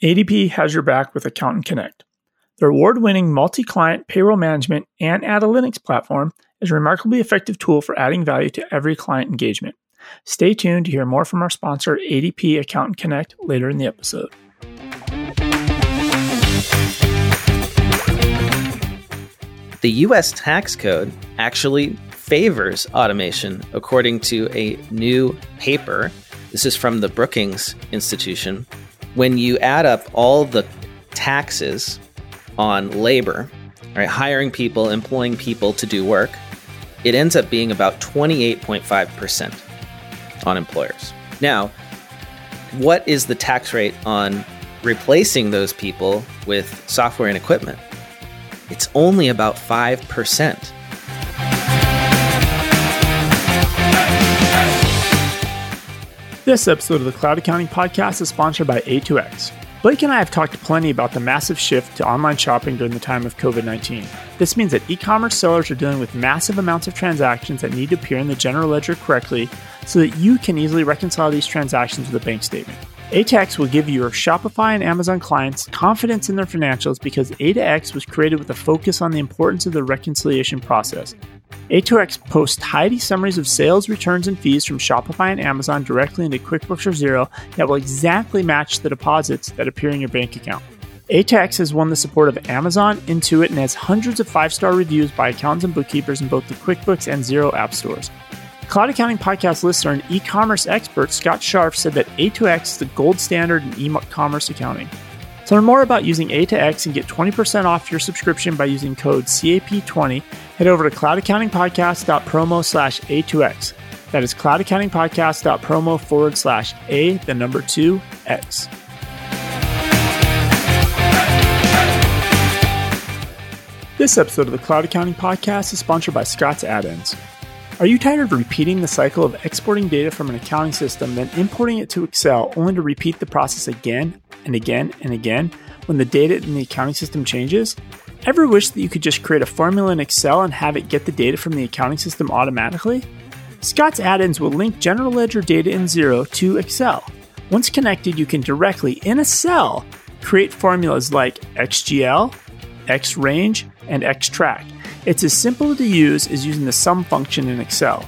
ADP has your back with Accountant Connect. The award winning multi client payroll management and analytics platform is a remarkably effective tool for adding value to every client engagement. Stay tuned to hear more from our sponsor, ADP Accountant Connect, later in the episode. The US tax code actually favors automation, according to a new paper. This is from the Brookings Institution. When you add up all the taxes on labor, right, hiring people, employing people to do work, it ends up being about 28.5% on employers. Now, what is the tax rate on replacing those people with software and equipment? It's only about 5%. This episode of the Cloud Accounting Podcast is sponsored by A2X. Blake and I have talked plenty about the massive shift to online shopping during the time of COVID 19. This means that e commerce sellers are dealing with massive amounts of transactions that need to appear in the general ledger correctly so that you can easily reconcile these transactions with a bank statement. A2X will give your Shopify and Amazon clients confidence in their financials because A2X was created with a focus on the importance of the reconciliation process. A2X posts tidy summaries of sales, returns, and fees from Shopify and Amazon directly into QuickBooks or Xero that will exactly match the deposits that appear in your bank account. A2X has won the support of Amazon, Intuit, and has hundreds of five star reviews by accountants and bookkeepers in both the QuickBooks and Xero app stores. Cloud Accounting Podcast listener and e commerce expert Scott Scharf said that A2X is the gold standard in e commerce accounting. To learn more about using A2X and get 20% off your subscription by using code CAP20, head over to cloudaccountingpodcast.promo slash A2X. That is cloudaccountingpodcast.promo forward slash A, the number two, X. This episode of the Cloud Accounting Podcast is sponsored by Scott's Add-ins. Are you tired of repeating the cycle of exporting data from an accounting system, then importing it to Excel, only to repeat the process again and again and again when the data in the accounting system changes? Ever wish that you could just create a formula in Excel and have it get the data from the accounting system automatically? Scott's add ins will link general ledger data in Xero to Excel. Once connected, you can directly, in a cell, create formulas like XGL, XRange, and XTrack it's as simple to use as using the sum function in Excel.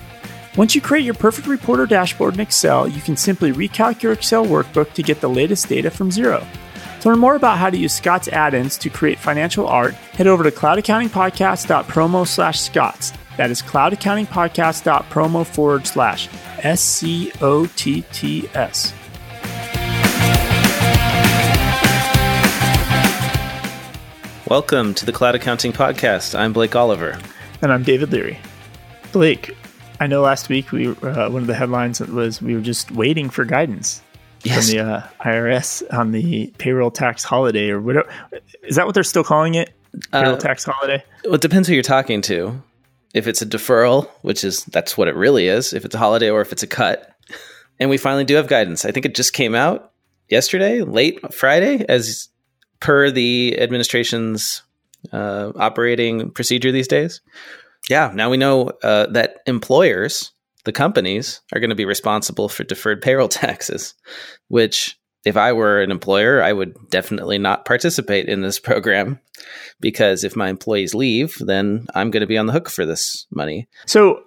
Once you create your perfect report or dashboard in Excel, you can simply recalc your Excel workbook to get the latest data from Xero. To learn more about how to use Scott's add-ins to create financial art, head over to cloudaccountingpodcast.promo slash Scotts. That is cloudaccountingpodcast.promo forward slash S-C-O-T-T-S. Welcome to the Cloud Accounting Podcast. I'm Blake Oliver. And I'm David Leary. Blake, I know last week we uh, one of the headlines was we were just waiting for guidance yes. from the uh, IRS on the payroll tax holiday or whatever. Is that what they're still calling it? Payroll uh, tax holiday? Well, it depends who you're talking to. If it's a deferral, which is that's what it really is, if it's a holiday or if it's a cut. And we finally do have guidance. I think it just came out yesterday, late Friday, as per the administration's uh, operating procedure these days. Yeah, now we know uh, that employers, the companies, are going to be responsible for deferred payroll taxes, which if I were an employer, I would definitely not participate in this program because if my employees leave, then I'm going to be on the hook for this money. So,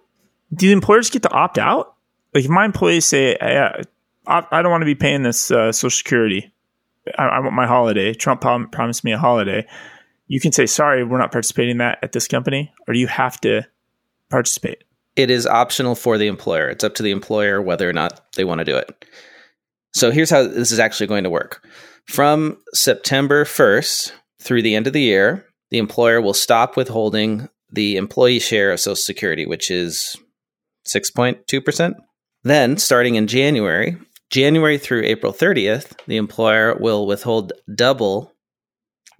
do employers get to opt out? Like, if my employees say, I, I don't want to be paying this uh, Social Security, I, I want my holiday. Trump prom- promised me a holiday. You can say, sorry, we're not participating in that at this company, or do you have to participate? It is optional for the employer. It's up to the employer whether or not they want to do it. So here's how this is actually going to work. From September 1st through the end of the year, the employer will stop withholding the employee share of Social Security, which is 6.2%. Then, starting in January, January through April 30th, the employer will withhold double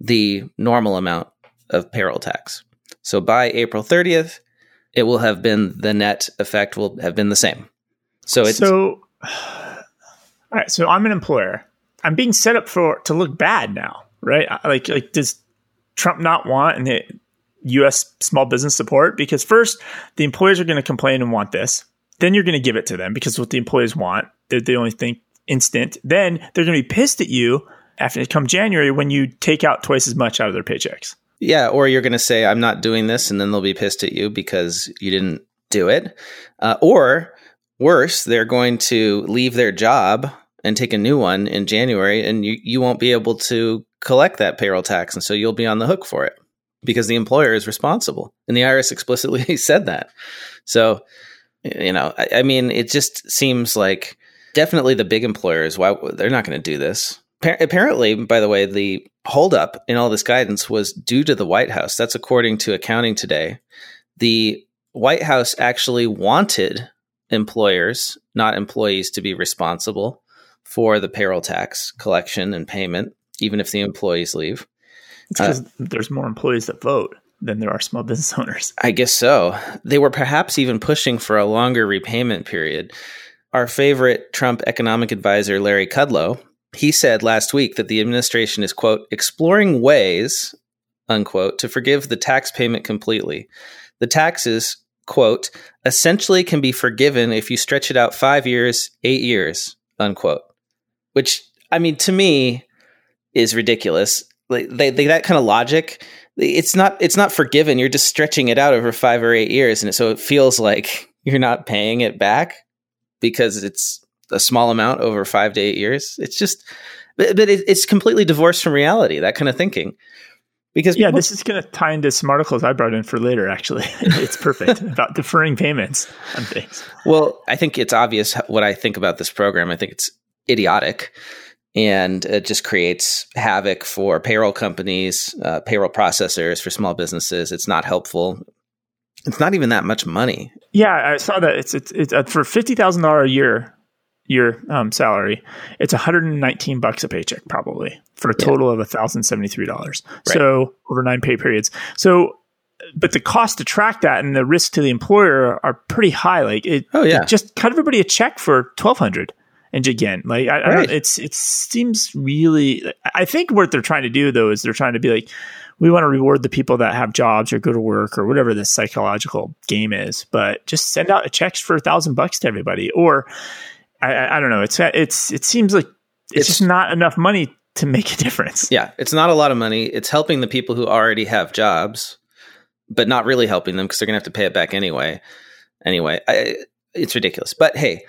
the normal amount of payroll tax. So by April 30th, it will have been the net effect will have been the same. So it's So all right, so I'm an employer. I'm being set up for to look bad now, right? Like like does Trump not want and the US small business support because first the employers are going to complain and want this. Then you're going to give it to them because what the employees want. They, they only think instant. Then they're going to be pissed at you after it come January when you take out twice as much out of their paychecks. Yeah, or you're going to say I'm not doing this, and then they'll be pissed at you because you didn't do it. Uh, or worse, they're going to leave their job and take a new one in January, and you you won't be able to collect that payroll tax, and so you'll be on the hook for it because the employer is responsible, and the IRS explicitly said that. So, you know, I, I mean, it just seems like definitely the big employers. Why they're not going to do this? Apparently, by the way, the holdup in all this guidance was due to the White House. That's according to Accounting Today. The White House actually wanted employers, not employees, to be responsible for the payroll tax collection and payment, even if the employees leave. It's because uh, there's more employees that vote than there are small business owners. I guess so. They were perhaps even pushing for a longer repayment period. Our favorite Trump economic advisor, Larry Kudlow, he said last week that the administration is, quote, exploring ways, unquote, to forgive the tax payment completely. The taxes, quote, essentially can be forgiven if you stretch it out five years, eight years, unquote. Which, I mean, to me, is ridiculous. Like they, they, that kind of logic, it's not it's not forgiven. You're just stretching it out over five or eight years, and so it feels like you're not paying it back because it's a small amount over five to eight years. It's just, but, but it, it's completely divorced from reality. That kind of thinking. Because yeah, people, this is going to tie into some articles I brought in for later. Actually, it's perfect about deferring payments on things. Well, I think it's obvious what I think about this program. I think it's idiotic, and it just creates havoc for payroll companies, uh, payroll processors, for small businesses. It's not helpful. It's not even that much money. Yeah, I saw that. It's it's, it's uh, for fifty thousand dollar a year year um, salary. It's one hundred and nineteen bucks a paycheck, probably for a total yeah. of thousand seventy three dollars. Right. So over nine pay periods. So, but the cost to track that and the risk to the employer are pretty high. Like it. Oh yeah. Just cut everybody a check for twelve hundred. And again, like I, right. I it's it seems really. I think what they're trying to do though is they're trying to be like, we want to reward the people that have jobs or go to work or whatever this psychological game is. But just send out a check for a thousand bucks to everybody, or I, I, don't know. It's it's it seems like it's, it's just not enough money to make a difference. Yeah, it's not a lot of money. It's helping the people who already have jobs, but not really helping them because they're going to have to pay it back anyway. Anyway, I, it's ridiculous. But hey,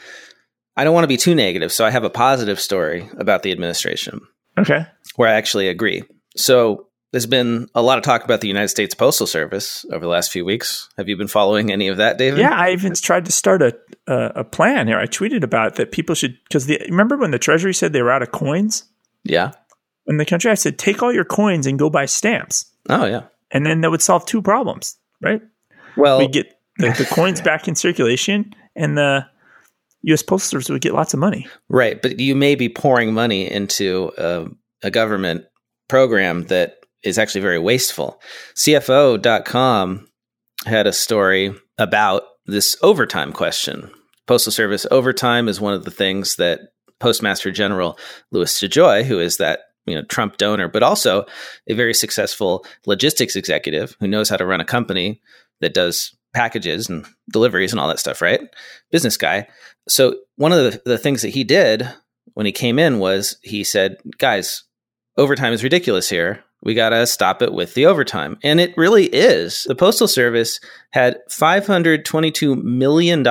I don't want to be too negative, so I have a positive story about the administration. Okay, where I actually agree. So there's been a lot of talk about the United States Postal Service over the last few weeks. Have you been following any of that, David? Yeah, I even tried to start a a, a plan here. I tweeted about that people should because the remember when the Treasury said they were out of coins. Yeah. In the country, I said take all your coins and go buy stamps. Oh yeah. And then that would solve two problems, right? Well, we get the, the coins back in circulation, and the U.S. Postal Service would get lots of money. Right, but you may be pouring money into a, a government program that is actually very wasteful. CFO.com had a story about this overtime question. Postal Service overtime is one of the things that Postmaster General Louis DeJoy, who is that you know Trump donor, but also a very successful logistics executive who knows how to run a company that does packages and deliveries and all that stuff, right? Business guy. So one of the, the things that he did when he came in was he said, "Guys, overtime is ridiculous here we got to stop it with the overtime. And it really is. The Postal Service had $522 million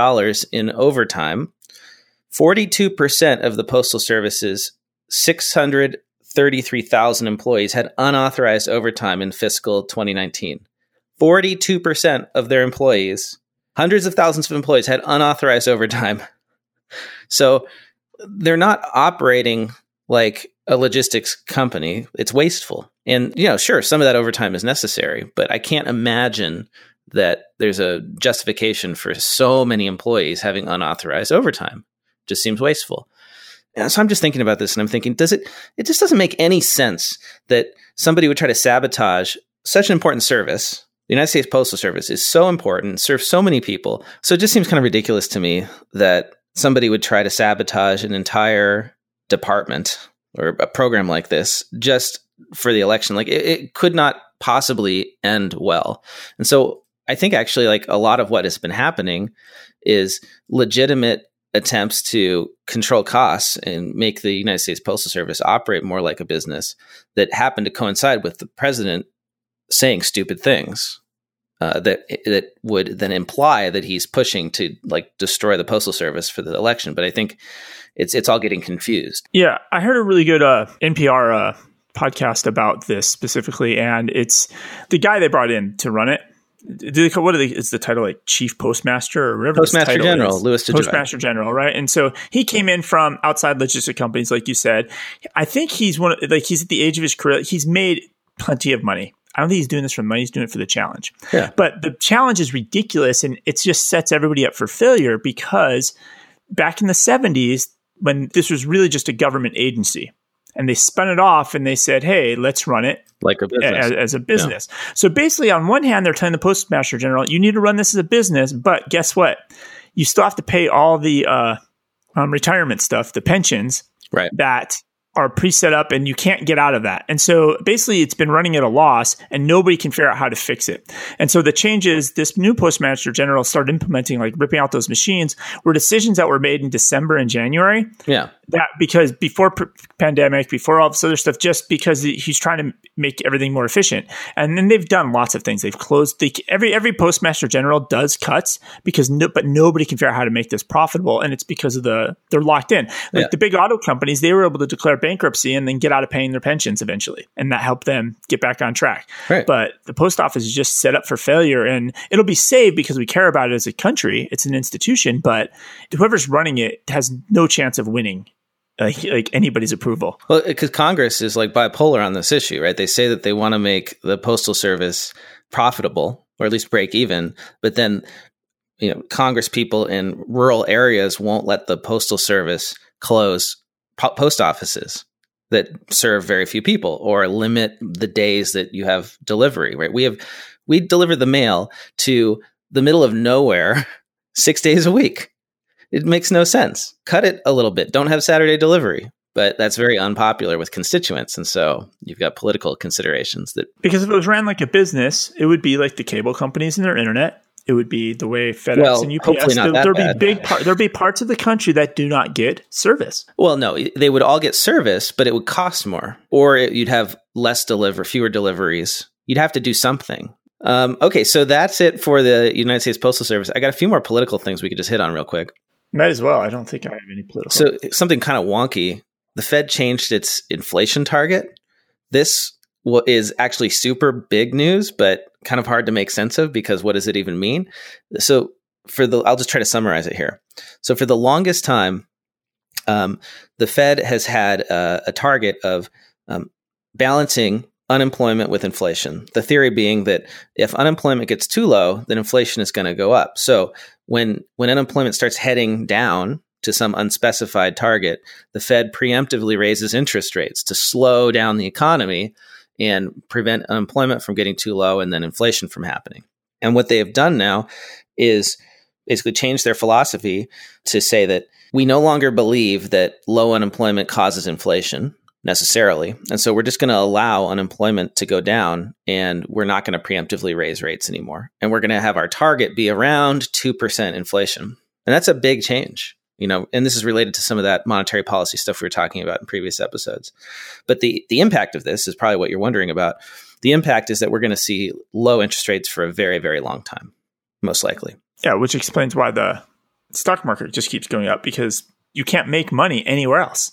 in overtime. 42% of the Postal Service's 633,000 employees had unauthorized overtime in fiscal 2019. 42% of their employees, hundreds of thousands of employees, had unauthorized overtime. So they're not operating like a logistics company. It's wasteful. And, you know, sure, some of that overtime is necessary, but I can't imagine that there's a justification for so many employees having unauthorized overtime. It just seems wasteful. And so I'm just thinking about this and I'm thinking, does it, it just doesn't make any sense that somebody would try to sabotage such an important service. The United States Postal Service is so important, serves so many people. So it just seems kind of ridiculous to me that somebody would try to sabotage an entire department or a program like this just for the election. Like it, it could not possibly end well. And so I think actually like a lot of what has been happening is legitimate attempts to control costs and make the United States Postal Service operate more like a business that happened to coincide with the president saying stupid things uh, that that would then imply that he's pushing to like destroy the postal service for the election. But I think it's it's all getting confused. Yeah, I heard a really good uh, NPR uh, podcast about this specifically, and it's the guy they brought in to run it. They, what are they, is the title like chief postmaster or whatever? Postmaster General, Louis DeJoy. Postmaster General, right? And so he came in from outside logistic companies, like you said. I think he's one of, like he's at the age of his career. He's made plenty of money. I don't think he's doing this for money. He's doing it for the challenge. Yeah. But the challenge is ridiculous, and it just sets everybody up for failure because back in the '70s, when this was really just a government agency, and they spun it off and they said, "Hey, let's run it like a business. As, as a business." Yeah. So basically, on one hand, they're telling the postmaster general, "You need to run this as a business," but guess what? You still have to pay all the uh, um, retirement stuff, the pensions, right? That are pre-set up and you can't get out of that. And so basically it's been running at a loss and nobody can figure out how to fix it. And so the changes this new postmaster general started implementing like ripping out those machines were decisions that were made in December and January. Yeah. That because before p- pandemic, before all this other stuff just because he's trying to make everything more efficient. And then they've done lots of things. They've closed the, every every postmaster general does cuts because no, but nobody can figure out how to make this profitable and it's because of the they're locked in. Like yeah. the big auto companies, they were able to declare bankruptcy and then get out of paying their pensions eventually. And that helped them get back on track. Right. But the post office is just set up for failure and it'll be saved because we care about it as a country. It's an institution, but whoever's running it has no chance of winning Uh, like, like anybody's approval. Well, because Congress is like bipolar on this issue, right? They say that they want to make the postal service profitable or at least break even, but then you know Congress people in rural areas won't let the postal service close po- post offices that serve very few people or limit the days that you have delivery right we have we deliver the mail to the middle of nowhere 6 days a week it makes no sense cut it a little bit don't have saturday delivery but that's very unpopular with constituents and so you've got political considerations that because if it was ran like a business it would be like the cable companies and their internet it would be the way FedEx well, and UPS. There, there'd bad. be big part. There'd be parts of the country that do not get service. Well, no, they would all get service, but it would cost more, or it, you'd have less deliver, fewer deliveries. You'd have to do something. Um, okay, so that's it for the United States Postal Service. I got a few more political things we could just hit on real quick. Might as well. I don't think I have any political. So something kind of wonky. The Fed changed its inflation target. This is actually super big news, but kind of hard to make sense of because what does it even mean? So for the, I'll just try to summarize it here. So for the longest time, um, the Fed has had a, a target of um, balancing unemployment with inflation. The theory being that if unemployment gets too low, then inflation is going to go up. So when when unemployment starts heading down to some unspecified target, the Fed preemptively raises interest rates to slow down the economy and prevent unemployment from getting too low and then inflation from happening. And what they have done now is basically change their philosophy to say that we no longer believe that low unemployment causes inflation necessarily. And so we're just going to allow unemployment to go down and we're not going to preemptively raise rates anymore. And we're going to have our target be around 2% inflation. And that's a big change you know and this is related to some of that monetary policy stuff we were talking about in previous episodes but the the impact of this is probably what you're wondering about the impact is that we're going to see low interest rates for a very very long time most likely yeah which explains why the stock market just keeps going up because you can't make money anywhere else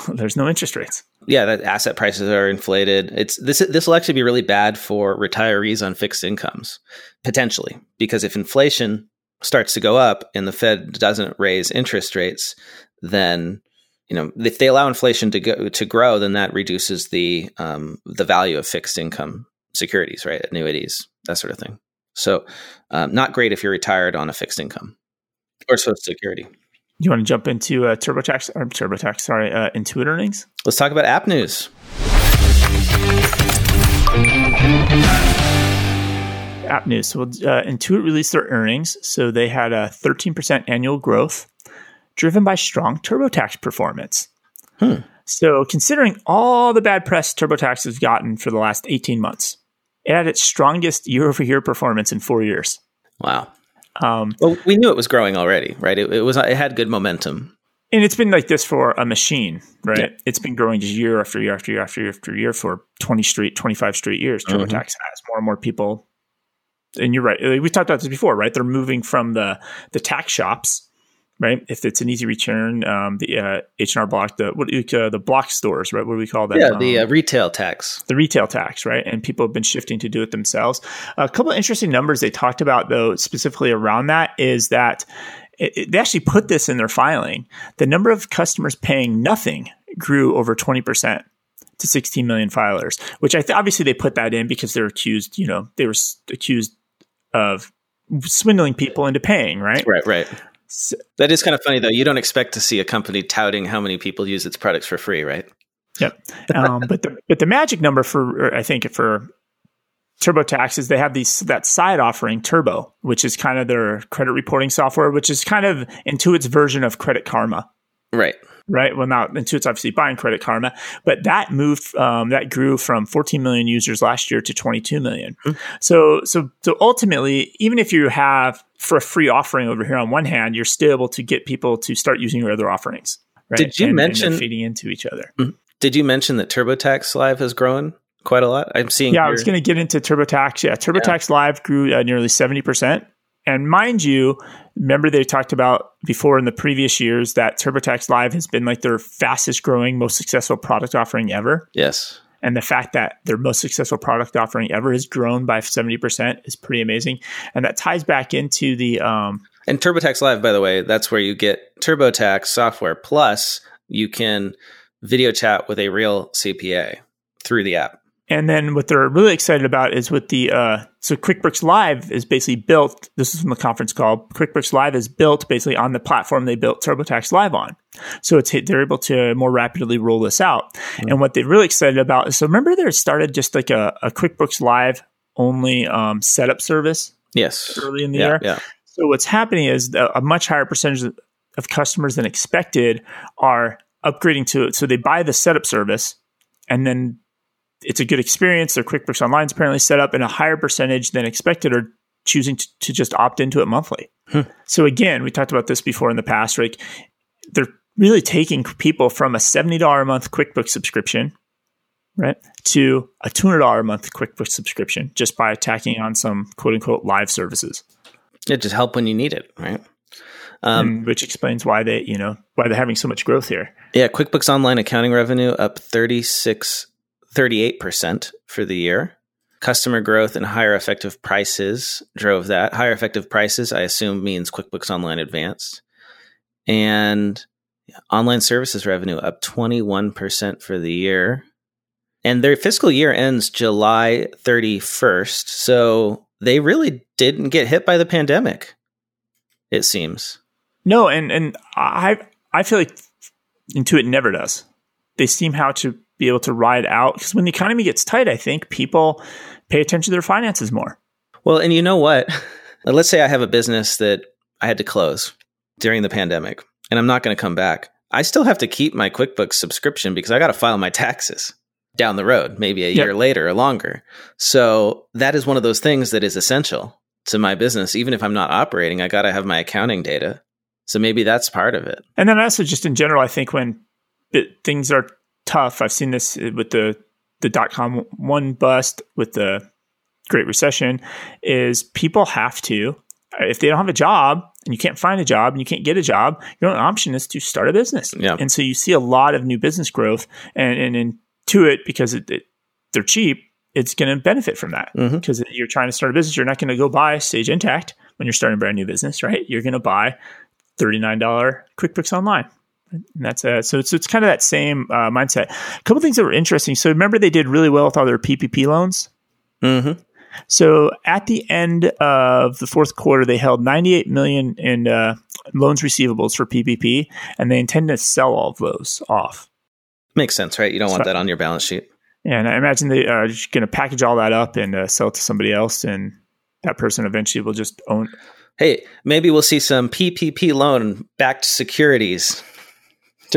there's no interest rates yeah that asset prices are inflated it's this this will actually be really bad for retirees on fixed incomes potentially because if inflation starts to go up and the Fed doesn't raise interest rates, then you know if they allow inflation to go to grow, then that reduces the um, the value of fixed income securities, right? Annuities, that sort of thing. So, um, not great if you're retired on a fixed income or Social Security. You want to jump into uh, TurboTax or TurboTax? Sorry, uh, Intuit earnings. Let's talk about app news. app news. So uh, Intuit released their earnings. So they had a 13% annual growth driven by strong TurboTax performance. Hmm. So considering all the bad press TurboTax has gotten for the last 18 months, it had its strongest year over year performance in four years. Wow. Um, well, we knew it was growing already, right? It, it was it had good momentum, and it's been like this for a machine, right? Yeah. It's been growing just year after year after year after year after year for twenty straight, twenty five straight years. TurboTax mm-hmm. has more and more people, and you're right. We talked about this before, right? They're moving from the the tax shops right? If it's an easy return, um, the uh, H and R Block, the what uh, the block stores, right? What do we call that? Yeah, the um, uh, retail tax. The retail tax, right? And people have been shifting to do it themselves. A couple of interesting numbers they talked about, though, specifically around that, is that it, it, they actually put this in their filing. The number of customers paying nothing grew over twenty percent to 16 million filers, which I th- obviously they put that in because they're accused, you know, they were accused of swindling people into paying, right? Right, right. That is kind of funny, though. You don't expect to see a company touting how many people use its products for free, right? Yep. Um, but the but the magic number for I think for TurboTax is they have these that side offering Turbo, which is kind of their credit reporting software, which is kind of Intuit's version of Credit Karma. Right right? Well, now Intuit's obviously buying Credit Karma, but that moved, um, that grew from 14 million users last year to 22 million. Mm-hmm. So, so, so ultimately, even if you have for a free offering over here on one hand, you're still able to get people to start using your other offerings. Right? Did you and, mention and feeding into each other? Mm-hmm. Did you mention that TurboTax Live has grown quite a lot? I'm seeing. Yeah, your- I was going to get into TurboTax. Yeah, TurboTax yeah. Live grew uh, nearly 70 percent. And mind you, remember they talked about before in the previous years that TurboTax Live has been like their fastest growing, most successful product offering ever. Yes. And the fact that their most successful product offering ever has grown by 70% is pretty amazing. And that ties back into the. Um, and TurboTax Live, by the way, that's where you get TurboTax software. Plus, you can video chat with a real CPA through the app. And then what they're really excited about is with the uh, so QuickBooks Live is basically built. This is from the conference call. QuickBooks Live is built basically on the platform they built TurboTax Live on. So it's they're able to more rapidly roll this out. Mm-hmm. And what they're really excited about is so remember there started just like a, a QuickBooks Live only um, setup service. Yes, early in the yeah, year. Yeah. So what's happening is a much higher percentage of customers than expected are upgrading to it. So they buy the setup service and then it's a good experience. Their QuickBooks Online is apparently set up, and a higher percentage than expected are choosing to, to just opt into it monthly. Hmm. So again, we talked about this before in the past. Like they're really taking people from a seventy dollar a month QuickBooks subscription, right, to a two hundred dollar a month QuickBooks subscription just by attacking on some quote unquote live services. It just help when you need it, right? Um, which explains why they, you know, why they're having so much growth here. Yeah, QuickBooks Online accounting revenue up thirty six 38% for the year. Customer growth and higher effective prices drove that. Higher effective prices, I assume, means QuickBooks Online Advanced. And online services revenue up 21% for the year. And their fiscal year ends July 31st. So they really didn't get hit by the pandemic, it seems. No, and, and I I feel like Intuit never does. They seem how to be able to ride out because when the economy gets tight, I think people pay attention to their finances more. Well, and you know what? Let's say I have a business that I had to close during the pandemic and I'm not going to come back. I still have to keep my QuickBooks subscription because I got to file my taxes down the road, maybe a yep. year later or longer. So that is one of those things that is essential to my business. Even if I'm not operating, I got to have my accounting data. So maybe that's part of it. And then also just in general, I think when things are tough. I've seen this with the the dot com one bust with the Great Recession. Is people have to if they don't have a job and you can't find a job and you can't get a job, your only option is to start a business. Yeah. And so you see a lot of new business growth and, and Intuit because it, it, they're cheap, it's going to benefit from that because mm-hmm. you're trying to start a business. You're not going to go buy Sage Intacct when you're starting a brand new business, right? You're going to buy $39 QuickBooks Online. And that's uh, so it's it's kind of that same uh, mindset. A couple things that were interesting. So remember they did really well with all their PPP loans. Mm-hmm. So at the end of the fourth quarter, they held 98 million in uh, loans receivables for PPP, and they intend to sell all of those off. Makes sense, right? You don't so, want that on your balance sheet. Yeah, and I imagine they are just going to package all that up and uh, sell it to somebody else, and that person eventually will just own. Hey, maybe we'll see some PPP loan backed securities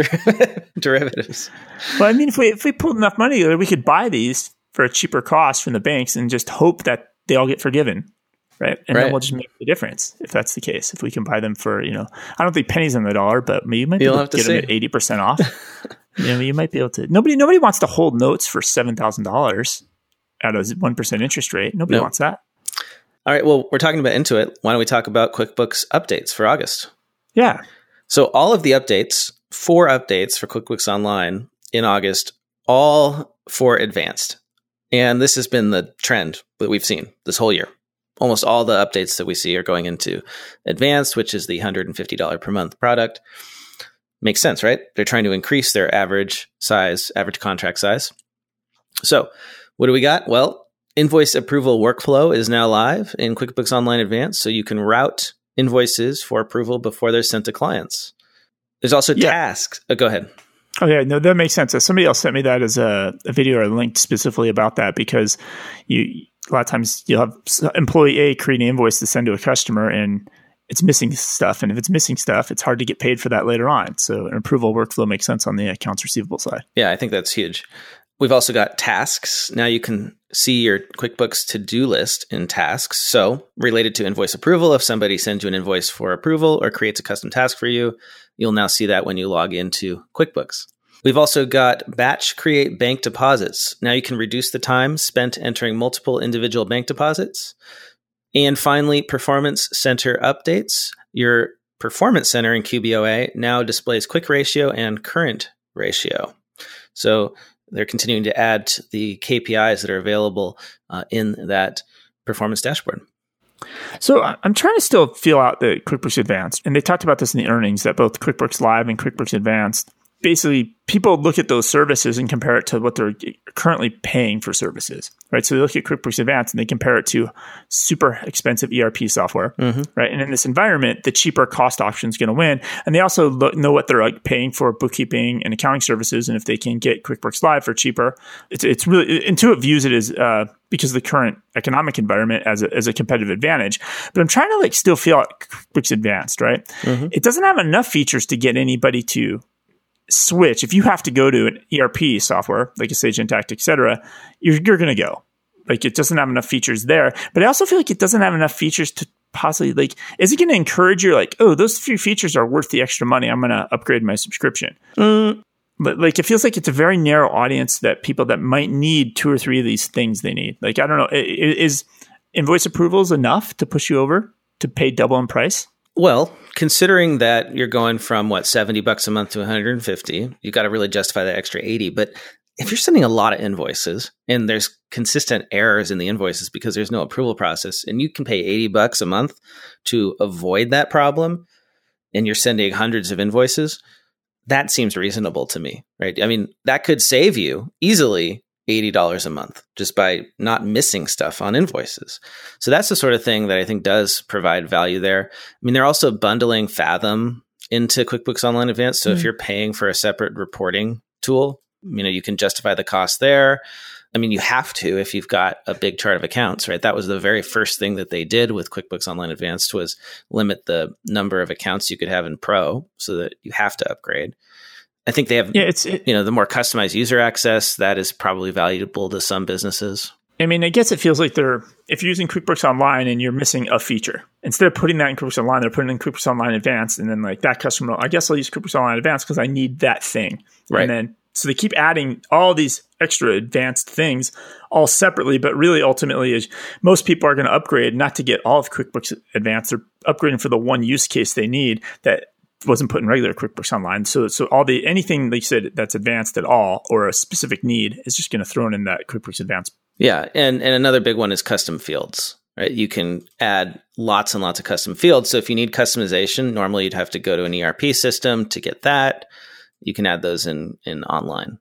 derivatives. Well, I mean, if we if we pulled enough money, we could buy these for a cheaper cost from the banks and just hope that they all get forgiven. right? And Right. then we'll just make the difference if that's the case. If we can buy them for, you know, I don't think pennies on the dollar, but maybe you might be You'll able to get them at eighty percent off. you know, you might be able to. Nobody, nobody wants to hold notes for seven thousand dollars at a one percent interest rate. Nobody No. wants that. All right. Well, we're talking about Intuit. Why don't we talk about QuickBooks updates for August? Yeah, So all of the updates, four updates for QuickBooks Online in August, all for advanced. And this has been the trend that we've seen this whole year. Almost all the updates that we see are going into advanced, which is the $150 per month product. Makes sense, right? They're trying to increase their average size, average contract size. So, what do we got? Well, invoice approval workflow is now live in QuickBooks Online Advanced, so you can route invoices for approval before they're sent to clients. There's also Yeah. tasks. Oh, go ahead. Oh, okay, no, that makes sense. Somebody else sent me that as a, a video or linked specifically about that because you a lot of times you'll have employee A create an invoice to send to a customer and it's missing stuff, and if it's missing stuff, it's hard to get paid for that later on. So an approval workflow makes sense on the accounts receivable side. Yeah, I think that's huge. We've also got tasks. Now you can see your QuickBooks to do list in tasks. So, related to invoice approval, if somebody sends you an invoice for approval or creates a custom task for you, you'll now see that when you log into QuickBooks. We've also got batch create bank deposits. Now you can reduce the time spent entering multiple individual bank deposits. And finally, performance center updates. Your performance center in QBOA now displays quick ratio and current ratio. So they're continuing to add the KPIs that are available uh, in that performance dashboard. So I'm trying to still feel out the QuickBooks Advanced, and they talked about this in the earnings that both QuickBooks Live and QuickBooks Advanced. Basically, people look at those services and compare it to what they're currently paying for services, right? So they look at QuickBooks Advanced and they compare it to super expensive ERP software, right? And in this environment, the cheaper cost option is going to win. And they also look, know what they're like paying for bookkeeping and accounting services, and if they can get QuickBooks Live for cheaper, it's it's really Intuit views it as uh, because of the current economic environment as a, as a competitive advantage. But I'm trying to like still feel out QuickBooks Advanced, right? It doesn't have enough features to get anybody to switch. If you have to go to an ERP software like a Sage Intacct, etc., you're, you're going to go. Like it doesn't have enough features there. But I also feel like it doesn't have enough features to possibly like, is it going to encourage you like, oh, those few features are worth the extra money. I'm going to upgrade my subscription. Mm. But like, it feels like it's a very narrow audience that people that might need two or three of these things they need. Like, I don't know, is invoice approvals enough to push you over to pay double in price? Well, considering that you're going from what 70 bucks a month to 150, you got to really justify that extra 80. But if you're sending a lot of invoices and there's consistent errors in the invoices because there's no approval process and you can pay 80 bucks a month to avoid that problem and you're sending hundreds of invoices, that seems reasonable to me, right? I mean, that could save you easily $80 a month just by not missing stuff on invoices. So that's the sort of thing that I think does provide value there. I mean, they're also bundling Fathom into QuickBooks Online Advanced. So if Hmm. you're paying for a separate reporting tool, you know, you can justify the cost there. I mean, you have to if you've got a big chart of accounts, right? That was the very first thing that they did with QuickBooks Online Advanced was limit the number of accounts you could have in Pro so that you have to upgrade. I think they have, Yeah, it's, it, you know, the more customized user access that is probably valuable to some businesses. I mean, I guess it feels like they're if you're using QuickBooks Online and you're missing a feature, instead of putting that in QuickBooks Online, they're putting it in QuickBooks Online Advanced, and then like that customer, I guess I'll use QuickBooks Online Advanced because I need that thing, Right. And then so they keep adding all these extra advanced things all separately, but really ultimately is most people are going to upgrade not to get all of QuickBooks Advanced, they're upgrading for the one use case they need that wasn't put in regular QuickBooks Online. So so all the anything they said that's advanced at all or a specific need is just going to throw in that QuickBooks Advanced Yeah, and and another big one is custom fields. Right, you can add lots and lots of custom fields. So if you need customization, normally you'd have to go to an ERP system to get that. You can add those in in online.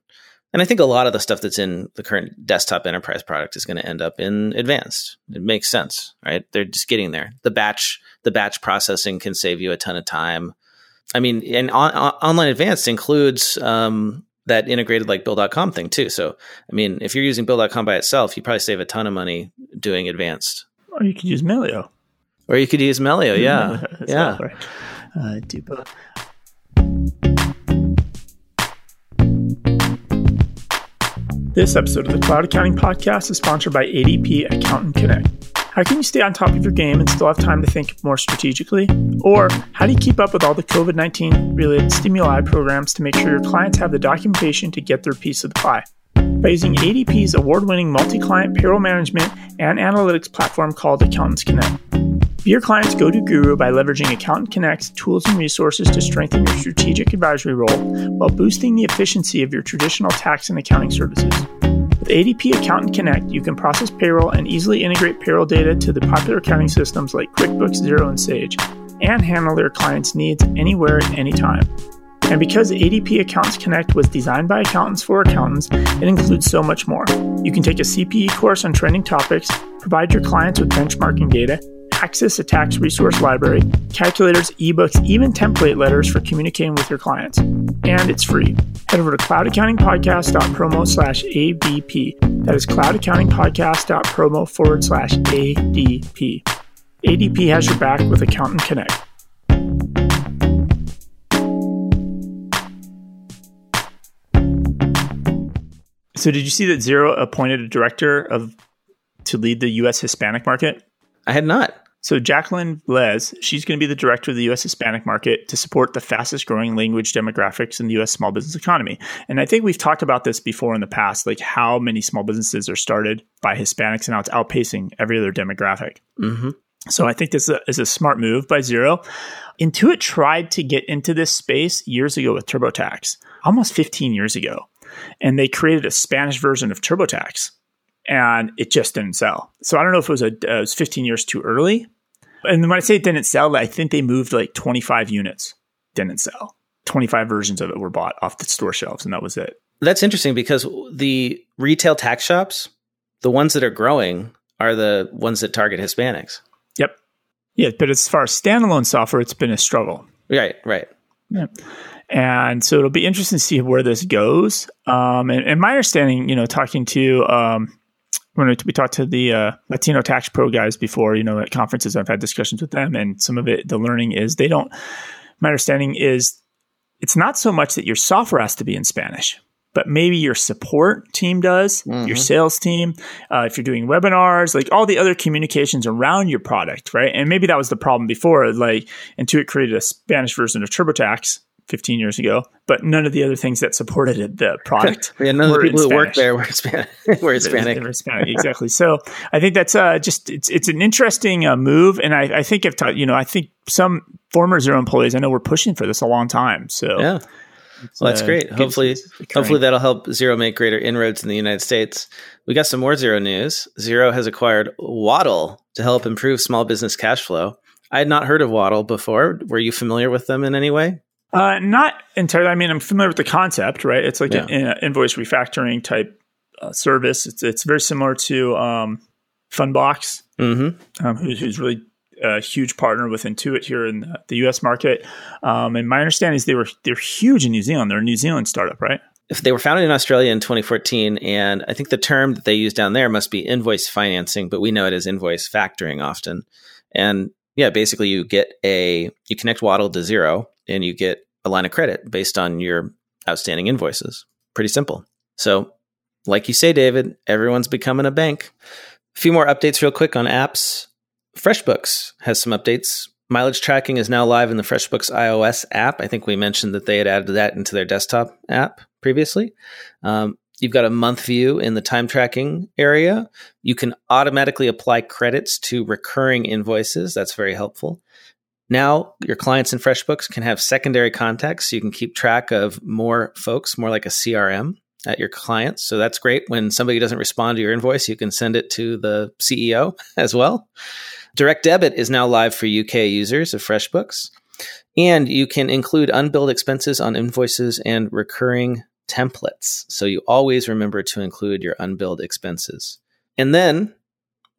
And I think a lot of the stuff that's in the current desktop enterprise product is going to end up in advanced. It makes sense, right? They're just getting there. The batch the batch processing can save you a ton of time. I mean, and on, on, online advanced includes um, that integrated like bill.com thing too. So, I mean, if you're using bill.com by itself, you probably save a ton of money doing advanced. Or you could use Melio. Or you could use Melio, yeah. Yeah. right? Uh, do both. This episode of the Cloud Accounting Podcast is sponsored by ADP Accountant Connect. How can you stay on top of your game and still have time to think more strategically? Or how do you keep up with all the COVID 19 related stimuli programs to make sure your clients have the documentation to get their piece of the pie? By using ADP's award winning multi client payroll management and analytics platform called Accountants Connect. Be your client's go to guru by leveraging Accountant Connect's tools and resources to strengthen your strategic advisory role while boosting the efficiency of your traditional tax and accounting services. With ADP Accountant Connect, you can process payroll and easily integrate payroll data to the popular accounting systems like QuickBooks, Xero, and Sage, and handle your clients' needs anywhere at any time. And because ADP Accountants Connect was designed by accountants for accountants, it includes so much more. You can take a CPE course on trending topics, provide your clients with benchmarking data, access a tax resource library, calculators, ebooks, even template letters for communicating with your clients. And it's free. Head over to cloudaccountingpodcast.promo slash ADP. That is cloudaccountingpodcast.promo forward slash ADP. ADP has your back with Accountant Connect. So, did you see that Xero appointed a director of to lead the U.S. Hispanic market? I had not. So Jacqueline Les, she's going to be the director of the U.S. Hispanic market to support the fastest growing language demographics in the U.S. small business economy. And I think we've talked about this before in the past, like how many small businesses are started by Hispanics and now it's outpacing every other demographic. Mm-hmm. So I think this is a, is a smart move by Xero. Intuit tried to get into this space years ago with TurboTax, almost 15 years ago. And they created a Spanish version of TurboTax and it just didn't sell. So I don't know if it was a uh, it was 15 years too early. And when I say it didn't sell, I think they moved like 25 units. Didn't sell. 25 versions of it were bought off the store shelves, and that was it. That's interesting because the retail tax shops, the ones that are growing, are the ones that target Hispanics. Yep. Yeah, but as far as standalone software, it's been a struggle. Right, right. Yeah. And so it'll be interesting to see where this goes. Um, and, and, my understanding, you know, talking to um, when we talked to the uh, Latino Tax Pro guys before, you know, at conferences, I've had discussions with them, and some of it, the learning is they don't. My understanding is it's not so much that your software has to be in Spanish, but maybe your support team does, mm-hmm. your sales team, uh, if you're doing webinars, like all the other communications around your product, right? And maybe that was the problem before. Like Intuit created a Spanish version of TurboTax 15 years ago, but none of the other things that supported it, the product. yeah, none of the people who work there were Hispanic. were Hispanic. Hispanic, exactly. So I think that's uh, just it's it's an interesting uh, move, and I, I think if you know I think some former Xero employees I know were pushing for this a long time. So yeah. Well, that's uh, great. Hopefully, hopefully that'll help Xero make greater inroads in the United States. We got some more Xero news. Xero has acquired Waddle to help improve small business cash flow. I had not heard of Waddle before. Were you familiar with them in any way? Uh, not entirely. I mean, I'm familiar with the concept, right? It's like yeah. an, an, invoice refactoring type uh, service. It's it's very similar to um, Fundbox, mm-hmm. um, who's, who's, really a huge partner with Intuit here in the, the U.S. market. Um, and my understanding is they were they're huge in New Zealand. They're a New Zealand startup, right? If they were founded in Australia in 2014, and I think the term that they use down there must be invoice financing, but we know it as invoice factoring often. And yeah, basically you get a you connect Waddle to Xero and you get a line of credit based on your outstanding invoices. Pretty simple. So, like you say, David, everyone's becoming a bank. A few more updates, real quick, on apps. FreshBooks has some updates. Mileage tracking is now live in the FreshBooks iOS app. I think we mentioned that they had added that into their desktop app previously. Um, you've got a month view in the time tracking area. You can automatically apply credits to recurring invoices. That's very helpful. Now, your clients in FreshBooks can have secondary contacts. So you can keep track of more folks, more like a CRM at your clients. So that's great. When somebody doesn't respond to your invoice, you can send it to the CEO as well. Direct debit is now live for UK users of FreshBooks. And you can include unbilled expenses on invoices and recurring templates. So you always remember to include your unbilled expenses. And then,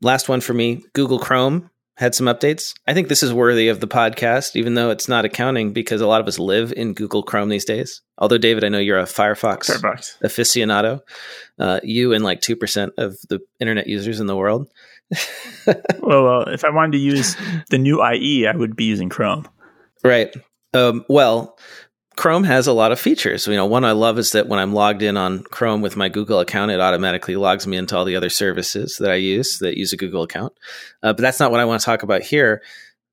last one for me Google Chrome had some updates. I think this is worthy of the podcast, even though it's not accounting because a lot of us live in Google Chrome these days. Although, David, I know you're a Firefox, Firefox. aficionado. Uh, you and like 2% of the internet users in the world. well, uh, if I wanted to use the new IE, I would be using Chrome. Right. Um, well, Chrome has a lot of features. You know, one I love is that when I'm logged in on Chrome with my Google account, it automatically logs me into all the other services that I use that use a Google account. Uh, but that's not what I want to talk about here.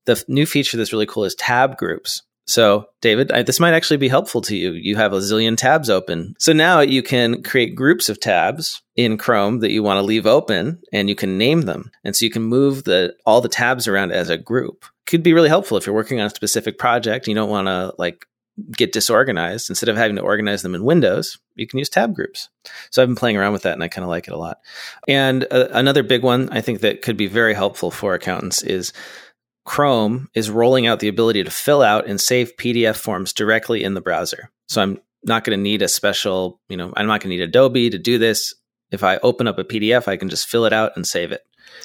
The f- new feature that's really cool is tab groups. So, David, I, this might actually be helpful to you. You have a zillion tabs open. So now you can create groups of tabs in Chrome that you want to leave open and you can name them. And so you can move the all the tabs around as a group. Could be really helpful if you're working on a specific project. You don't want to like get disorganized. Instead of having to organize them in windows, you can use tab groups. So I've been playing around with that and I kind of like it a lot. And uh, another big one I think that could be very helpful for accountants is Chrome is rolling out the ability to fill out and save PDF forms directly in the browser. So I'm not going to need a special, you know, I'm not going to need Adobe to do this. If I open up a PDF, I can just fill it out and save it.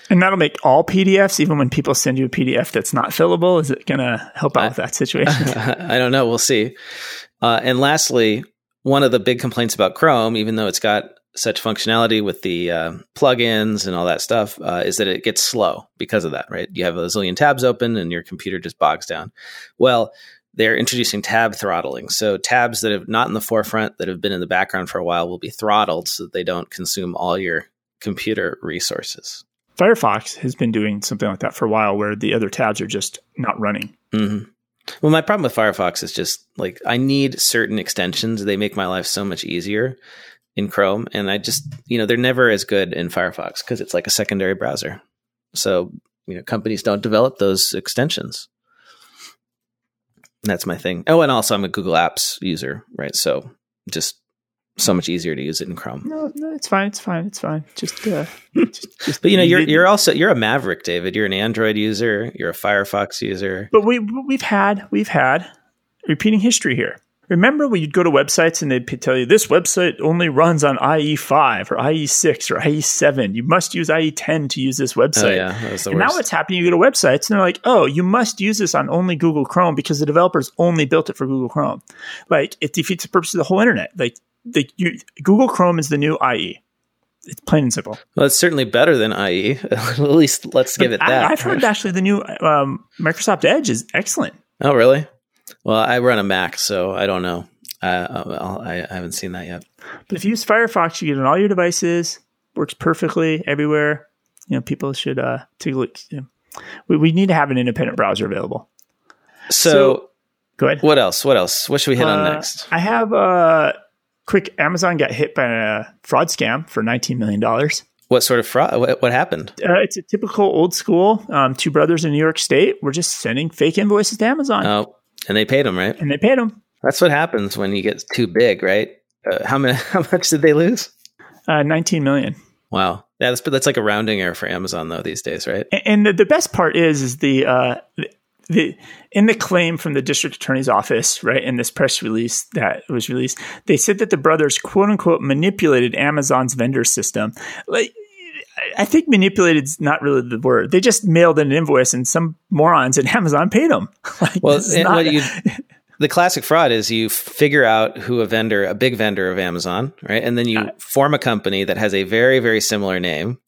And that'll make all PDFs, even when people send you a PDF that's not fillable. Is it going to help out I, with that situation? I don't know. We'll see. Uh, and lastly, one of the big complaints about Chrome, even though it's got such functionality with the uh, plugins and all that stuff uh, is that it gets slow because of that, right? You have a zillion tabs open and your computer just bogs down. Well, they're introducing tab throttling. So tabs that have not in the forefront that have been in the background for a while will be throttled so that they don't consume all your computer resources. Firefox has been doing something like that for a while where the other tabs are just not running. Mm-hmm. Well, my problem with Firefox is just like I need certain extensions. They make my life so much easier in Chrome, and I just you know they're never as good in Firefox because it's like a secondary browser. So you know companies don't develop those extensions. That's my thing. Oh, and also I'm a Google Apps user, right? So just so much easier to use it in Chrome. No, no, it's fine. It's fine. It's fine. Just, uh, just, just but you know, you're you're also you're a Maverick, David. You're an Android user. You're a Firefox user. But we we've had we've had repeating history here. Remember when you'd go to websites and they'd tell you this website only runs on IE5 or IE6 or IE7. You must use IE10 to use this website. Oh, yeah, that was the and worst. now what's happening? You go to websites and they're like, oh, you must use this on only Google Chrome because the developers only built it for Google Chrome. Like it defeats the purpose of the whole internet. Like the you, Google Chrome is the new IE. It's plain and simple. Well, it's certainly better than IE. At least let's give it that. I, have heard actually the new um, Microsoft Edge is excellent. Oh, really? Well, I run a Mac, so I don't know. Uh, I, I haven't seen that yet. But if you use Firefox, you get it on all your devices. Works perfectly everywhere. You know, people should uh, take a look. You know, we, we need to have an independent browser available. So, so go ahead. What else? What else? What should we hit uh, on next? I have uh, quick. Amazon got hit by a fraud scam for nineteen million dollars. What sort of fraud? What, what happened? Uh, it's a typical old school. Um, two brothers in New York State were just sending fake invoices to Amazon. Oh, and they paid them, right? And they paid them. That's what happens when you get too big, right? Uh, how many? How much did they lose? Uh, Nineteen million. Wow. Yeah, that's that's like a rounding error for Amazon though these days, right? And, and the, the, best part is is the, uh, the in the claim from the district attorney's office, right, in this press release that was released, they said that the brothers quote unquote manipulated Amazon's vendor system. Like I think manipulated is not really the word. They just mailed an invoice and some morons at Amazon paid them. like, well, not, what you the classic fraud is you figure out who a vendor, a big vendor of Amazon, right? And then you uh, form a company that has a very, very similar name,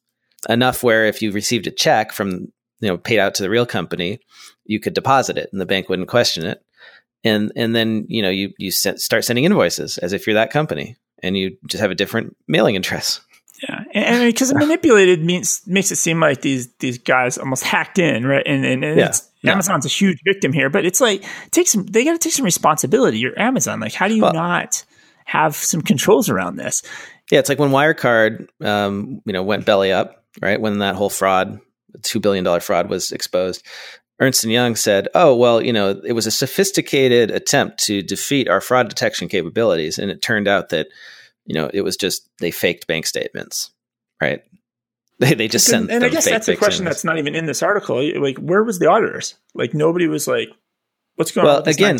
enough where if you received a check from, you know, paid out to the real company, you could deposit it and the bank wouldn't question it. And, and then, you know, you, you start sending invoices as if you're that company and you just have a different mailing address. Yeah, and because it manipulated means makes it seem like these these guys almost hacked in, right? And and, and yeah. Amazon's a huge victim here, but it's like take some. They got to take some responsibility. You're Amazon. Like, how do you well, not have some controls around this? Yeah, it's like when Wirecard, um, you know, went belly up, right? When that whole fraud, two billion dollar fraud, was exposed. Ernst and Young said, "Oh, well, you know, it was a sophisticated attempt to defeat our fraud detection capabilities, and it turned out that." you know, it was just they faked bank statements, right? They they just sent. And, and I guess that's a question that's not even in this article. Like, where was the auditors? Like, nobody was like, "What's going well, on?" again,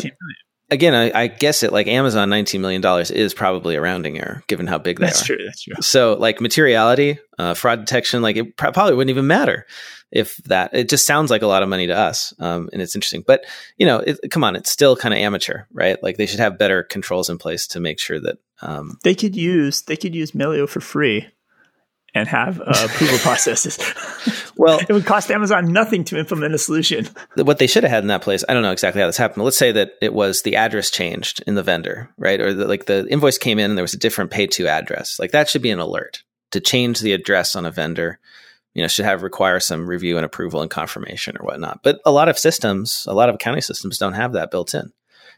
again, I, I, guess it like Amazon, nineteen million dollars is probably a rounding error, given how big they that's are. True, that's true. So, like materiality, uh, fraud detection, like it probably wouldn't even matter if that. It just sounds like a lot of money to us, um, and it's interesting. But you know, it, come on, it's still kind of amateur, right? Like they should have better controls in place to make sure that um, they could use they could use Melio for free and have uh, approval processes. well, it would cost Amazon nothing to implement a solution. What they should have had in that place, I don't know exactly how this happened. But Let's say that it was the address changed in the vendor, right? Or the, like the invoice came in and there was a different pay to address. Like that should be an alert to change the address on a vendor. You know, should have require some review and approval and confirmation or whatnot. But a lot of systems, a lot of accounting systems don't have that built in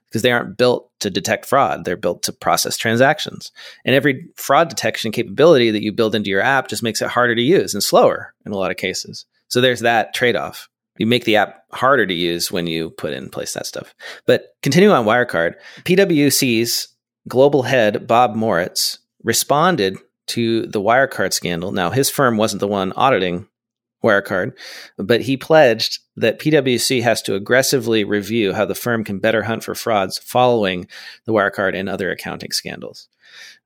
because they aren't built to detect fraud. They're built to process transactions. And every fraud detection capability that you build into your app just makes it harder to use and slower in a lot of cases. So there's that trade off. You make the app harder to use when you put in place that stuff. But continuing on Wirecard, PwC's global head, Bob Moritz, responded to the Wirecard scandal. Now, his firm wasn't the one auditing Wirecard, but he pledged that PwC has to aggressively review how the firm can better hunt for frauds following the Wirecard and other accounting scandals.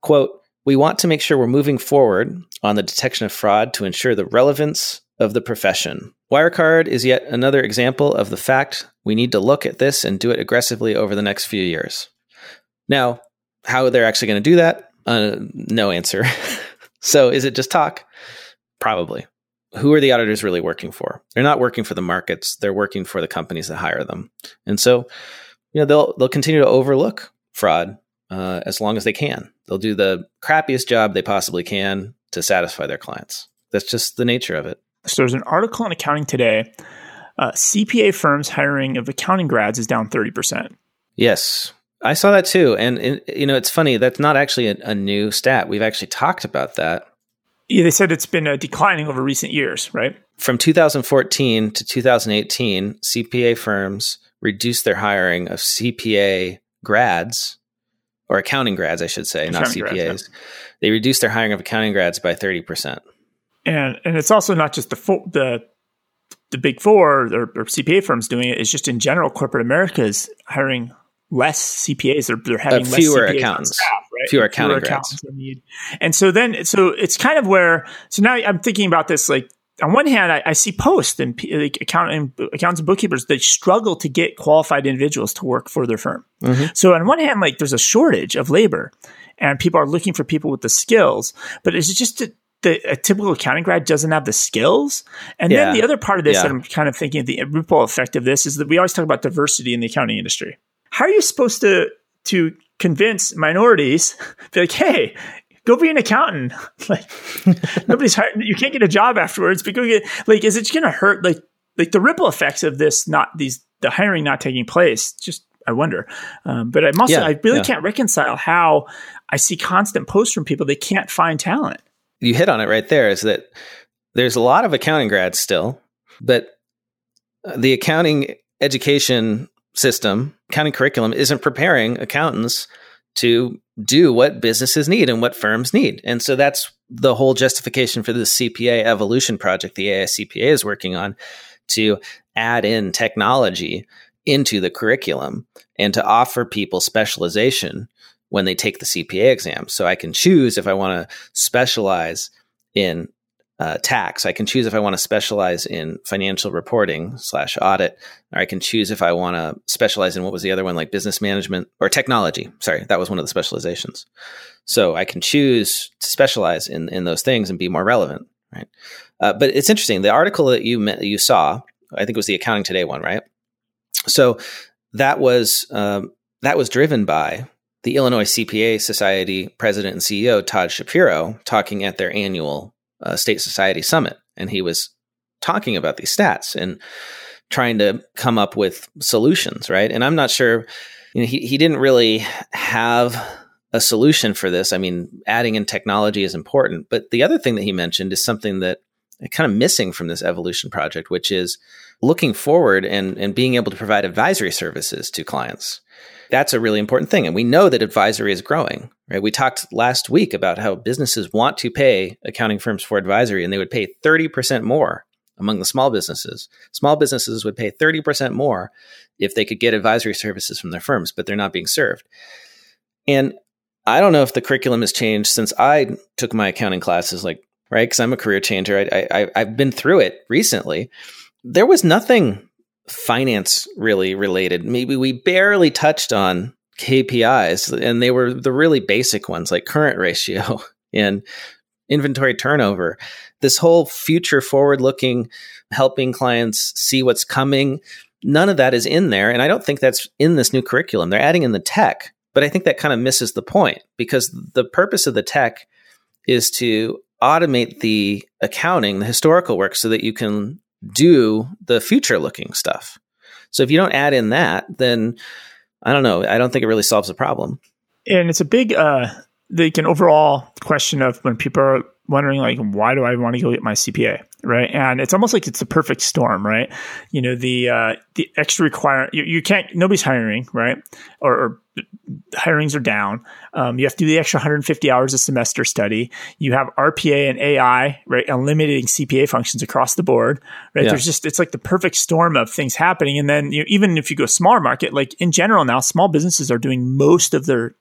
Quote, we want to make sure we're moving forward on the detection of fraud to ensure the relevance of the profession. Wirecard is yet another example of the fact we need to look at this and do it aggressively over the next few years. Now, how they're actually going to do that? Uh, no answer. so is it just talk? Probably who are the auditors really working for? They're not working for the markets. They're working for the companies that hire them. And so, you know, they'll they'll continue to overlook fraud uh, as long as they can. They'll do the crappiest job they possibly can to satisfy their clients. That's just the nature of it. So there's an article in Accounting Today. Uh, CPA firms hiring of accounting grads is down thirty percent. Yes, I saw that too. And, and, you know, it's funny. That's not actually a, a new stat. We've actually talked about that yeah, they said it's been uh, declining over recent years, right? From 2014 to 2018, CPA firms reduced their hiring of CPA grads or accounting grads, I should say, accounting not CPAs. Grads, yeah. They reduced their hiring of accounting grads by 30%. And and it's also not just the the the big four or, or, CPA firms doing it. It's just in general, corporate America is hiring less CPAs. They're, they're having uh, fewer less CPAs accountants, staff, right? fewer accounting fewer accountants need. And so then, so it's kind of where. So now I'm thinking about this. Like on one hand, I, I see posts and like accounting accountants and bookkeepers that struggle to get qualified individuals to work for their firm. Mm-hmm. So on one hand, like there's a shortage of labor, and people are looking for people with the skills. But is it just a, the, a typical accounting grad doesn't have the skills. And yeah. then the other part of this yeah. that I'm kind of thinking of the ripple effect of this is that we always talk about diversity in the accounting industry how are you supposed to to convince minorities? Be like, hey, go be an accountant. like nobody's hired. You can't get a job afterwards. But go get like, is it going to hurt? Like, like the ripple effects of this, not these the hiring not taking place. Just I wonder. Um, but I'm also yeah, I really yeah. can't reconcile how I see constant posts from people they can't find talent. You hit on it right there. Is that there's a lot of accounting grads still, but the accounting education system, accounting curriculum isn't preparing accountants to do what businesses need and what firms need. And so that's the whole justification for the CPA evolution project the AICPA is working on to add in technology into the curriculum and to offer people specialization when they take the CPA exam. So I can choose if I want to specialize in uh, tax. I can choose if I want to specialize in financial reporting slash audit, or I can choose if I want to specialize in what was the other one, like business management or technology. Sorry, that was one of the specializations. So I can choose to specialize in in those things and be more relevant, right? Uh, but it's interesting. The article that you met, you saw, I think it was the Accounting Today one, right? So that was um, that was driven by the Illinois CPA Society president and CEO Todd Shapiro talking at their annual uh, State Society Summit, and he was talking about these stats and trying to come up with solutions, right? And I'm not sure, you know, he, he didn't really have a solution for this. I mean, adding in technology is important, but the other thing that he mentioned is something that kind of missing from this evolution project, which is looking forward and, and being able to provide advisory services to clients. That's a really important thing. And we know that advisory is growing, right? We talked last week about how businesses want to pay accounting firms for advisory and they would pay 30% more among the small businesses. Small businesses would pay 30% more if they could get advisory services from their firms, but they're not being served. And I don't know if the curriculum has changed since I took my accounting classes, like, right? Because I'm a career changer. I, I, I've been through it recently. There was nothing finance really related. Maybe we barely touched on KPIs, and they were the really basic ones like current ratio and inventory turnover, this whole future forward looking, helping clients see what's coming. None of that is in there. And I don't think that's in this new curriculum. They're adding in the tech, but I think that kind of misses the point because the purpose of the tech is to automate the accounting, the historical work, so that you can do the future looking stuff. So if you don't add in that, then I don't know. I don't think it really solves the problem. And it's a big, uh, the an overall question of when people are wondering like, why do I want to go get my CPA? Right. And it's almost like it's the perfect storm, right? You know, the, uh, the extra require, you, you can't, nobody's hiring, right? Or, or hirings are down. Um, you have to do the extra 150 hours a semester study. You have RPA and AI, right? Eliminating CPA functions across the board, right? Yeah. There's just, it's like the perfect storm of things happening. And then you know, even if you go smaller market, like in general now, small businesses are doing most of their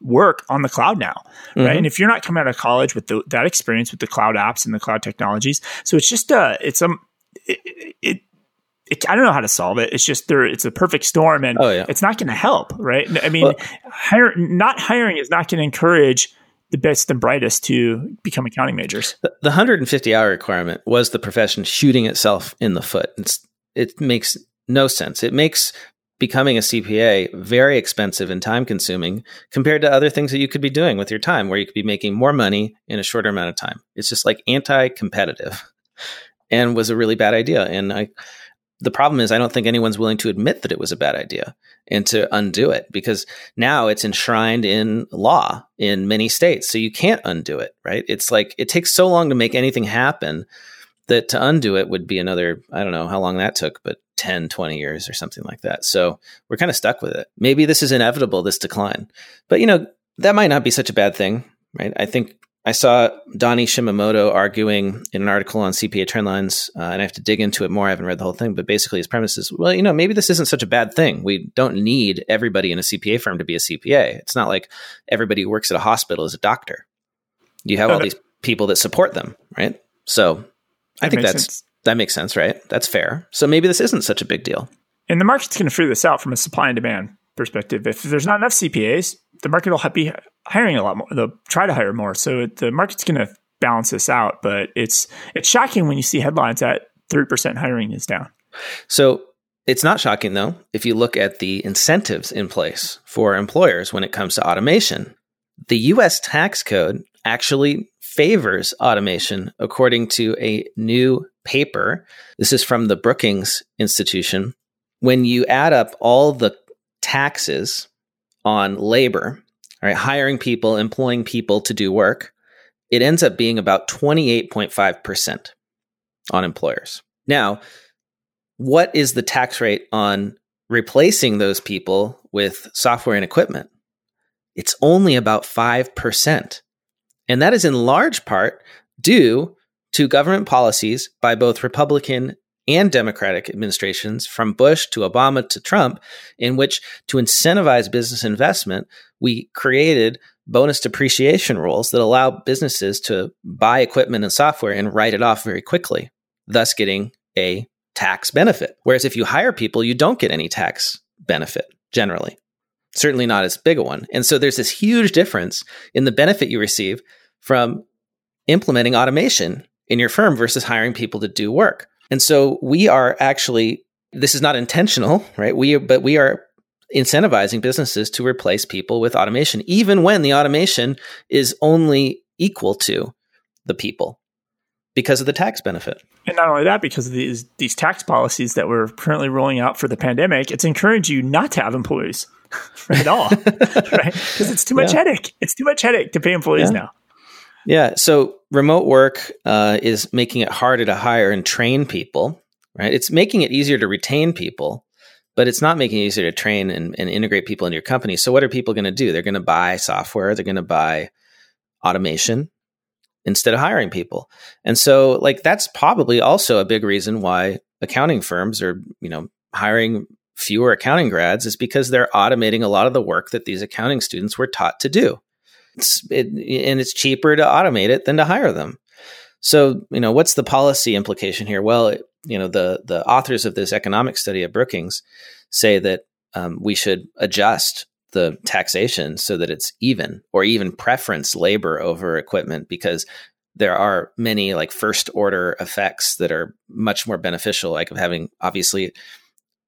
work on the cloud now, right? Mm-hmm. And if you're not coming out of college with the, that experience with the cloud apps and the cloud technologies, so it's just uh, it's um, it, it, it I don't know how to solve it. It's just there. It's a perfect storm, and oh, yeah. it's not going to help, right? I mean, well, hire, not hiring is not going to encourage the best and brightest to become accounting majors. The, the 150 hour requirement was the profession shooting itself in the foot. It's, it makes no sense. It makes becoming a CPA very expensive and time consuming compared to other things that you could be doing with your time where you could be making more money in a shorter amount of time. It's just like anti competitive and was a really bad idea. And I, the problem is, I don't think anyone's willing to admit that it was a bad idea and to undo it because now it's enshrined in law in many states. So you can't undo it, right? It's like it takes so long to make anything happen that to undo it would be another, I don't know how long that took, but 10, 20 years or something like that. So we're kind of stuck with it. Maybe this is inevitable, this decline. But, you know, that might not be such a bad thing, right? I think I saw Donny Shimamoto arguing in an article on CPA Trendlines, uh, and I have to dig into it more. I haven't read the whole thing, but basically his premise is, well, you know, maybe this isn't such a bad thing. We don't need everybody in a CPA firm to be a CPA. It's not like everybody who works at a hospital is a doctor. You have all these people that support them, right? So I think that's sense. that makes sense, right? That's fair. So maybe this isn't such a big deal. And the market's going to figure this out from a supply and demand perspective. If there's not enough CPAs, the market will be hiring a lot more. They'll try to hire more. So the market's going to balance this out. But it's it's shocking when you see headlines that 30% hiring is down. So it's not shocking though if you look at the incentives in place for employers when it comes to automation. The US tax code actually favors automation, according to a new paper. This is from the Brookings Institution. When you add up all the taxes on labor, right, hiring people, employing people to do work, it ends up being about 28.5% on employers. Now, what is the tax rate on replacing those people with software and equipment? It's only about 5%. And that is in large part due to government policies by both Republican and Democratic administrations, from Bush to Obama to Trump, in which to incentivize business investment, we created bonus depreciation rules that allow businesses to buy equipment and software and write it off very quickly, thus getting a tax benefit. Whereas if you hire people, you don't get any tax benefit generally certainly not as big a one. And so there's this huge difference in the benefit you receive from implementing automation in your firm versus hiring people to do work. And so we are actually this is not intentional, right? We but we are incentivizing businesses to replace people with automation even when the automation is only equal to the people because of the tax benefit. And not only that, because of these these tax policies that we're currently rolling out for the pandemic, it's encouraging you not to have employees at all, right? Because it's too much yeah. headache. It's too much headache to pay employees yeah. now. Yeah. So remote work uh, is making it harder to hire and train people, right? It's making it easier to retain people, but it's not making it easier to train and, and integrate people into your company. So what are people going to do? They're going to buy software. They're going to buy automation instead of hiring people. And so like that's probably also a big reason why accounting firms are, you know, hiring fewer accounting grads is because they're automating a lot of the work that these accounting students were taught to do. It's, it, and it's cheaper to automate it than to hire them. So, you know, what's the policy implication here? Well, you know, the the authors of this economic study at Brookings say that um, we should adjust the taxation so that it's even or even preference labor over equipment because there are many like first order effects that are much more beneficial like of having obviously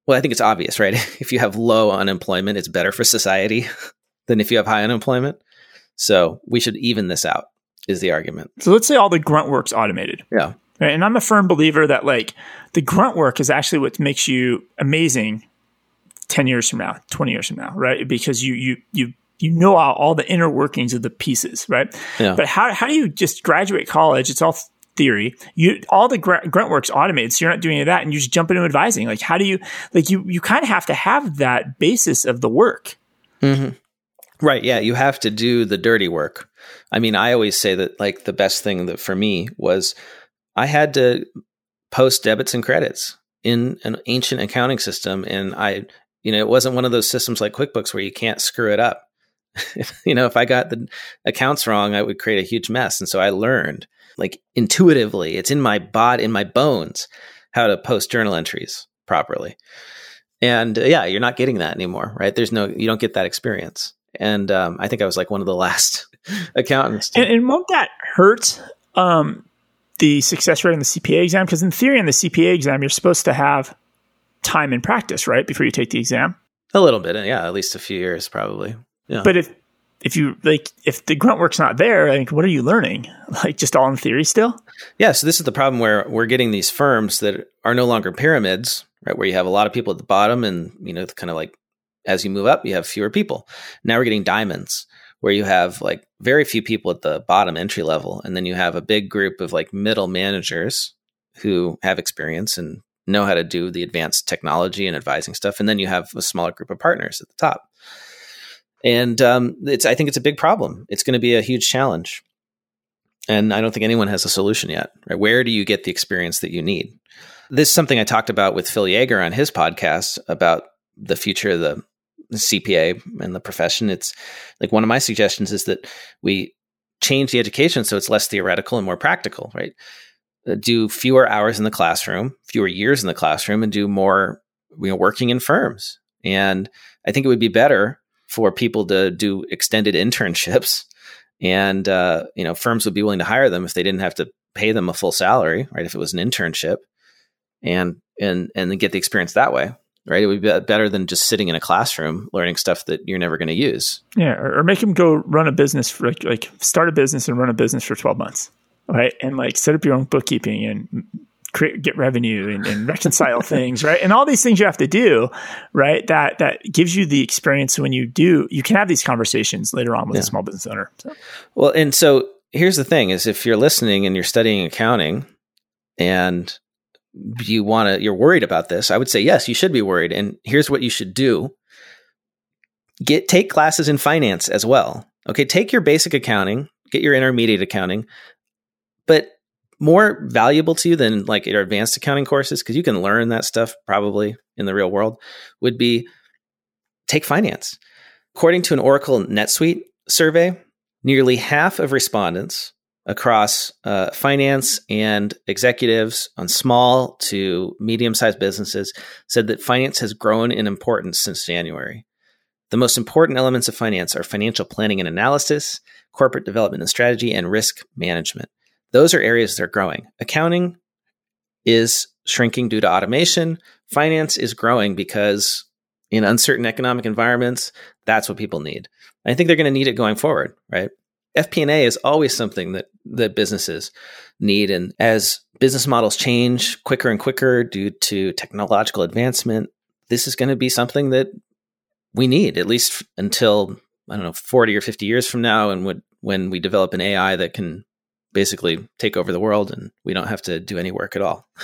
well i think it's obvious right if you have low unemployment it's better for society than if you have high unemployment so we should even this out is the argument. So let's say all the grunt work's automated. Yeah. Right? and i'm a firm believer that like the grunt work is actually what makes you amazing 10 years from now 20 years from now right? Because you you you you know all, all the inner workings of the pieces right? Yeah. but how, how do you just graduate college? It's all theory. You all the gr- grunt work's automated so you're not doing any of that and you just jump into advising. Like how do you like you you kind of have to have that basis of the work mm-hmm. Right. Yeah. You have to do the dirty work. I mean, I always say that like the best thing that for me was I had to post debits and credits in an ancient accounting system. And I, you know, it wasn't one of those systems like QuickBooks where you can't screw it up. you know, if I got the accounts wrong, I would create a huge mess. And so I learned like intuitively, it's in my bot, in my bones, how to post journal entries properly. And uh, yeah, you're not getting that anymore, right? There's no, you don't get that experience. And um, I think I was like one of the last accountants. To, and, and won't that hurt um, the success rate on the cpa exam because in theory on the cpa exam you're supposed to have time and practice right before you take the exam a little bit, yeah, at least a few years probably. Yeah. But if if you like if the grunt work's not there, like what are you learning? Like just all in theory still? Yeah, so this is the problem where we're getting these firms that are no longer pyramids, right? Where you have a lot of people at the bottom and, you know, kind of like as you move up, you have fewer people. Now we're getting diamonds where you have like very few people at the bottom entry level and then you have a big group of like middle managers who have experience and know how to do the advanced technology and advising stuff and then you have a smaller group of partners at the top. And um, it's I think it's a big problem. It's going to be a huge challenge and I don't think anyone has a solution yet. Right? Where do you get the experience that you need? This is something I talked about with Phil Yeager on his podcast about the future of the CPA and the profession. It's like one of my suggestions is that we change the education so it's less theoretical and more practical. Right? Uh, do fewer hours in the classroom, fewer years in the classroom, and do more you know working in firms. And I think it would be better for people to do extended internships and uh, you know firms would be willing to hire them if they didn't have to pay them a full salary right if it was an internship and and and get the experience that way right it would be better than just sitting in a classroom learning stuff that you're never going to use Yeah, or, or make them go run a business for like, like start a business and run a business for 12 months. Right? And like set up your own bookkeeping and create get revenue and, and reconcile things, right? And all these things you have to do, right? That that gives you the experience when you do you can have these conversations later on with Yeah. a small business owner. So. well and so here's the thing is if you're listening and you're studying accounting and you want to you're worried about this i would say yes you should be worried and here's what you should do. Get take classes in finance as well okay? Take your basic accounting get your intermediate accounting but more valuable to you than like your advanced accounting courses because you can learn that stuff probably in the real world would be take finance. According to an oracle netsuite survey nearly half of respondents across uh, finance and executives on small to medium sized businesses said that finance has grown in importance since January. The most important elements of finance are financial planning and analysis, corporate development and strategy, and risk management. Those are areas that are growing. Accounting is shrinking due to automation. Finance is growing because in uncertain economic environments, that's what people need. I think they're going to need it going forward, right? FP&A is always something that that businesses need and as business models change quicker and quicker due to technological advancement, this is going to be something that we need at least until I don't know 40 or 50 years from now and when we develop an AI that can basically take over the world and we don't have to do any work at all.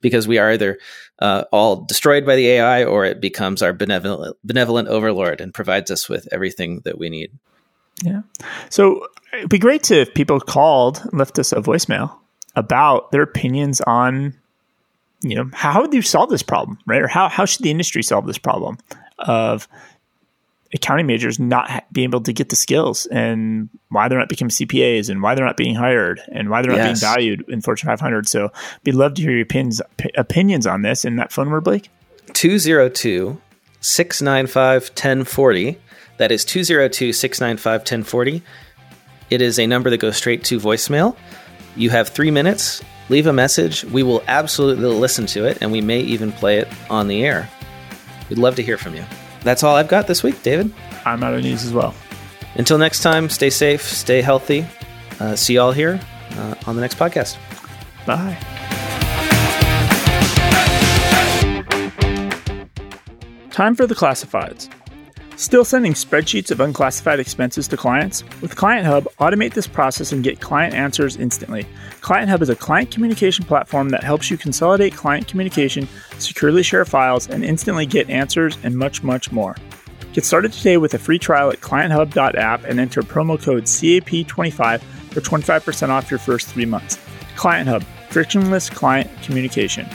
Because we are either uh, all destroyed by the AI or it becomes our benevolent, benevolent overlord and provides us with everything that we need. Yeah. So it'd be great to if people called and left us a voicemail about their opinions on, you know, how would you solve this problem, right? Or how, how should the industry solve this problem of accounting majors not being able to get the skills and why they're not becoming CPAs and why they're not being hired and why they're not Yes. being valued in Fortune 500. So we'd love to hear your opinions, p- opinions on this. And that phone number, Blake? 202 695 1040. That is 202 695 1040. It is a number that goes straight to voicemail. You have three minutes. Leave a message. We will absolutely listen to it, and we may even play it on the air. We'd love to hear from you. That's all I've got this week, David. I'm out of news as well. Until next time, stay safe, stay healthy. Uh, see y'all here uh, on the next podcast. Bye. Time for the classifieds. Still sending spreadsheets of unclassified expenses to clients? With Client Hub, automate this process and get client answers instantly. Client Hub is a client communication platform that helps you consolidate client communication, securely share files, and instantly get answers and much, much more. Get started today with a free trial at clienthub.app and enter promo code CAP25 for 25% off your first three months. Client Hub, frictionless client communication.